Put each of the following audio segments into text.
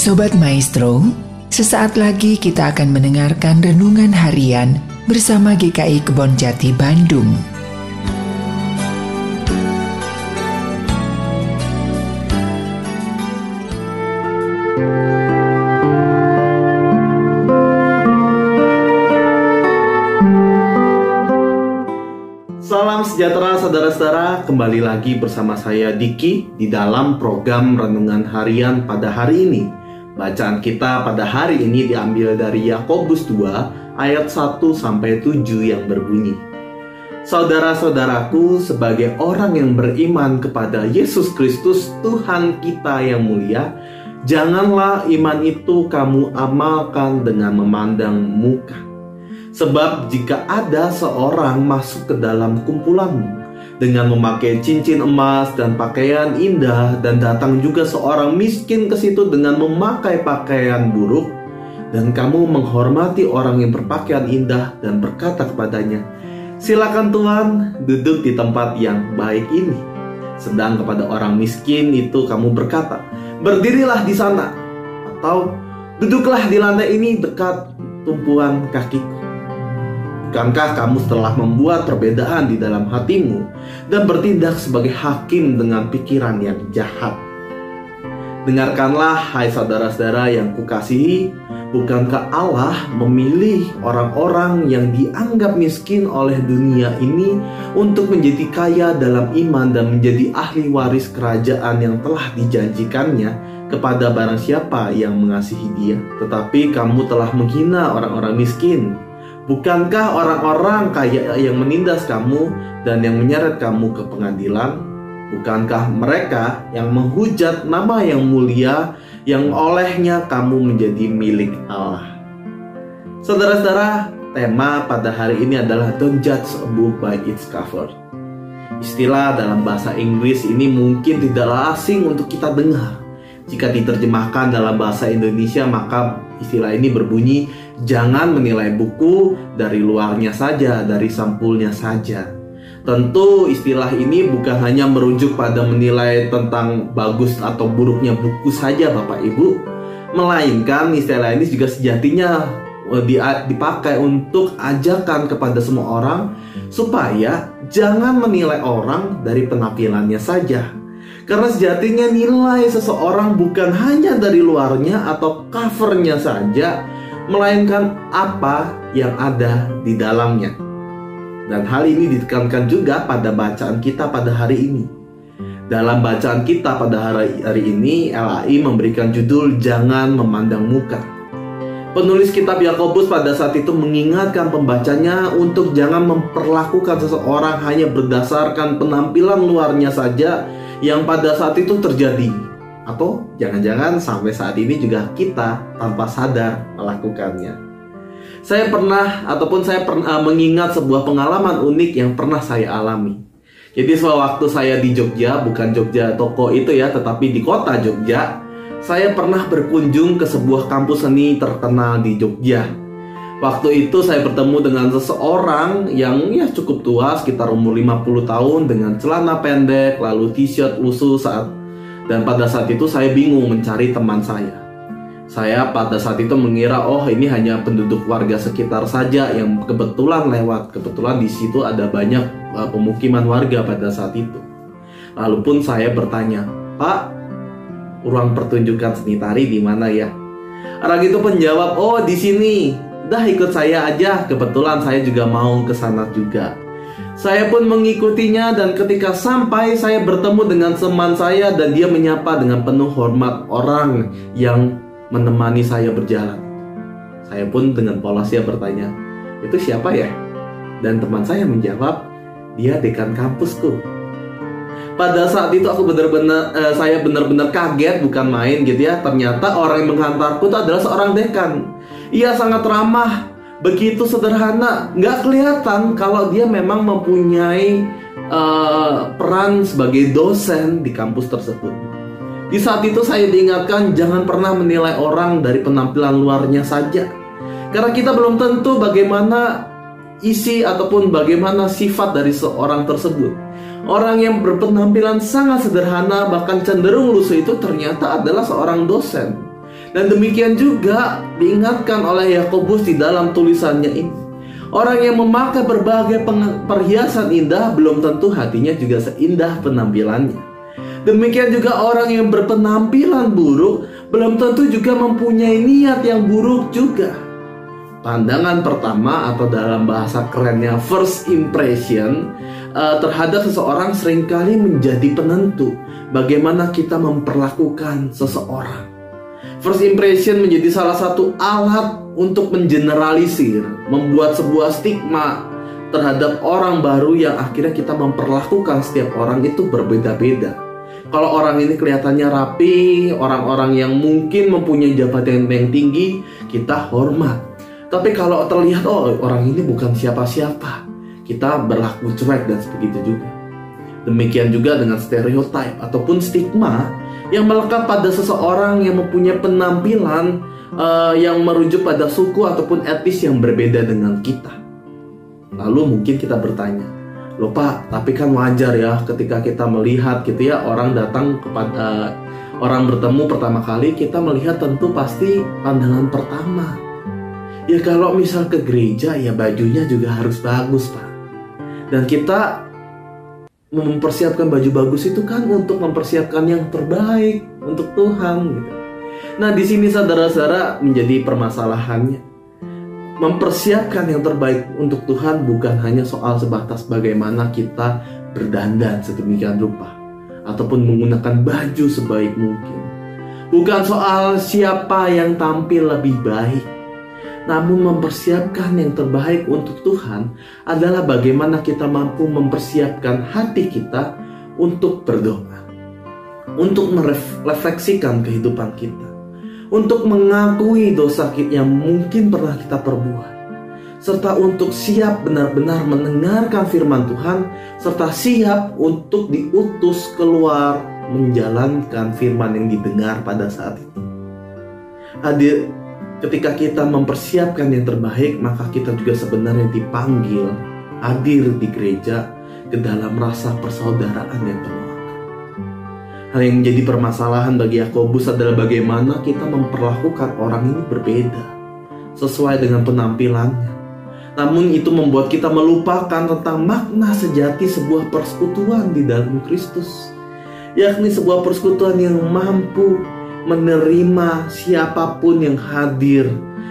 Sobat Maestro, sesaat lagi kita akan mendengarkan renungan harian bersama GKI Kebon Jati Bandung. Salam sejahtera saudara-saudara, kembali lagi bersama saya Diki di dalam program Renungan Harian pada hari ini. Bacaan kita pada hari ini diambil dari Yakobus 2 ayat 1 sampai 7 yang berbunyi. Saudara-saudaraku, sebagai orang yang beriman kepada Yesus Kristus Tuhan kita yang mulia, janganlah iman itu kamu amalkan dengan memandang muka Sebab jika ada seorang masuk ke dalam kumpulanmu dengan memakai cincin emas dan pakaian indah dan datang juga seorang miskin ke situ dengan memakai pakaian buruk dan kamu menghormati orang yang berpakaian indah dan berkata kepadanya, "Silakan Tuhan, duduk di tempat yang baik ini." Sedang kepada orang miskin itu kamu berkata, "Berdirilah di sana." Atau duduklah di lantai ini dekat tumpuan kakiku. Bukankah kamu telah membuat perbedaan di dalam hatimu dan bertindak sebagai hakim dengan pikiran yang jahat? Dengarkanlah, hai saudara-saudara yang kukasihi, bukankah Allah memilih orang-orang yang dianggap miskin oleh dunia ini untuk menjadi kaya dalam iman dan menjadi ahli waris kerajaan yang telah dijanjikannya kepada barang siapa yang mengasihi dia? Tetapi kamu telah menghina orang-orang miskin Bukankah orang-orang kaya yang menindas kamu dan yang menyeret kamu ke pengadilan? Bukankah mereka yang menghujat nama yang mulia yang olehnya kamu menjadi milik Allah? Saudara-saudara, tema pada hari ini adalah Don't judge a book by its cover. Istilah dalam bahasa Inggris ini mungkin tidaklah asing untuk kita dengar. Jika diterjemahkan dalam bahasa Indonesia, maka istilah ini berbunyi Jangan menilai buku dari luarnya saja, dari sampulnya saja. Tentu istilah ini bukan hanya merujuk pada menilai tentang bagus atau buruknya buku saja Bapak Ibu, melainkan istilah ini juga sejatinya eh, dipakai untuk ajakan kepada semua orang supaya jangan menilai orang dari penampilannya saja. Karena sejatinya nilai seseorang bukan hanya dari luarnya atau covernya saja, melainkan apa yang ada di dalamnya. Dan hal ini ditekankan juga pada bacaan kita pada hari ini. Dalam bacaan kita pada hari, hari ini, LAI memberikan judul Jangan Memandang Muka. Penulis kitab Yakobus pada saat itu mengingatkan pembacanya untuk jangan memperlakukan seseorang hanya berdasarkan penampilan luarnya saja yang pada saat itu terjadi atau jangan-jangan sampai saat ini juga kita tanpa sadar melakukannya. Saya pernah ataupun saya pernah mengingat sebuah pengalaman unik yang pernah saya alami. Jadi sewaktu saya di Jogja, bukan Jogja toko itu ya, tetapi di kota Jogja, saya pernah berkunjung ke sebuah kampus seni terkenal di Jogja. Waktu itu saya bertemu dengan seseorang yang ya cukup tua, sekitar umur 50 tahun dengan celana pendek, lalu t-shirt lusuh saat dan pada saat itu saya bingung mencari teman saya. Saya pada saat itu mengira oh ini hanya penduduk warga sekitar saja yang kebetulan lewat. Kebetulan di situ ada banyak uh, pemukiman warga pada saat itu. Lalu pun saya bertanya, "Pak, ruang pertunjukan seni tari di mana ya?" Orang itu menjawab, "Oh, di sini." Dah ikut saya aja, kebetulan saya juga mau ke sana juga. Saya pun mengikutinya dan ketika sampai saya bertemu dengan teman saya dan dia menyapa dengan penuh hormat orang yang menemani saya berjalan. Saya pun dengan polosnya bertanya, "Itu siapa ya?" Dan teman saya menjawab, "Dia dekan kampusku." Pada saat itu aku benar-benar eh, saya benar-benar kaget bukan main gitu ya. Ternyata orang yang menghantarku itu adalah seorang dekan. Ia sangat ramah, begitu sederhana, nggak kelihatan kalau dia memang mempunyai uh, peran sebagai dosen di kampus tersebut. Di saat itu saya diingatkan jangan pernah menilai orang dari penampilan luarnya saja. Karena kita belum tentu bagaimana isi ataupun bagaimana sifat dari seorang tersebut. Orang yang berpenampilan sangat sederhana bahkan cenderung lusuh itu ternyata adalah seorang dosen Dan demikian juga diingatkan oleh Yakobus di dalam tulisannya ini. Orang yang memakai berbagai perhiasan indah belum tentu hatinya juga seindah penampilannya. Demikian juga orang yang berpenampilan buruk belum tentu juga mempunyai niat yang buruk juga. Pandangan pertama atau dalam bahasa kerennya first impression uh, terhadap seseorang sering kali menjadi penentu bagaimana kita memperlakukan seseorang. First impression menjadi salah satu alat untuk mengeneralisir, membuat sebuah stigma terhadap orang baru yang akhirnya kita memperlakukan setiap orang itu berbeda-beda. Kalau orang ini kelihatannya rapi, orang-orang yang mungkin mempunyai jabatan yang tinggi, kita hormat. Tapi kalau terlihat oh orang ini bukan siapa-siapa, kita berlaku cuek dan sebegitu juga. Demikian juga dengan stereotip ataupun stigma yang melekat pada seseorang yang mempunyai penampilan uh, yang merujuk pada suku ataupun etnis yang berbeda dengan kita. Lalu mungkin kita bertanya, loh Pak, tapi kan wajar ya ketika kita melihat gitu ya orang datang kepada orang bertemu pertama kali kita melihat tentu pasti pandangan pertama. Ya kalau misal ke gereja ya bajunya juga harus bagus Pak. Dan kita mempersiapkan baju bagus itu kan untuk mempersiapkan yang terbaik untuk Tuhan gitu. Nah, di sini saudara-saudara menjadi permasalahannya. Mempersiapkan yang terbaik untuk Tuhan bukan hanya soal sebatas bagaimana kita berdandan sedemikian rupa ataupun menggunakan baju sebaik mungkin. Bukan soal siapa yang tampil lebih baik, namun mempersiapkan yang terbaik untuk Tuhan adalah bagaimana kita mampu mempersiapkan hati kita untuk berdoa, untuk merefleksikan kehidupan kita, untuk mengakui dosa yang mungkin pernah kita perbuat, serta untuk siap benar-benar mendengarkan firman Tuhan, serta siap untuk diutus keluar menjalankan firman yang didengar pada saat itu. Hadir Ketika kita mempersiapkan yang terbaik, maka kita juga sebenarnya dipanggil hadir di gereja ke dalam rasa persaudaraan yang penuh. Hal yang menjadi permasalahan bagi Yakobus adalah bagaimana kita memperlakukan orang ini berbeda sesuai dengan penampilannya. Namun itu membuat kita melupakan tentang makna sejati sebuah persekutuan di dalam Kristus, yakni sebuah persekutuan yang mampu menerima siapa pun yang hadir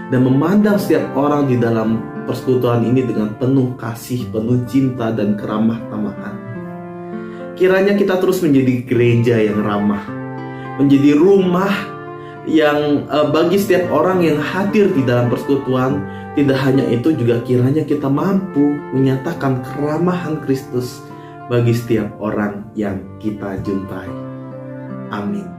dan memandang setiap orang di dalam persekutuan ini dengan penuh kasih, penuh cinta dan keramah tamahan. Kiranya kita terus menjadi gereja yang ramah, menjadi rumah yang uh, bagi setiap orang yang hadir di dalam persekutuan, tidak hanya itu juga kiranya kita mampu menyatakan keramahan Kristus bagi setiap orang yang kita jumpai. Amin.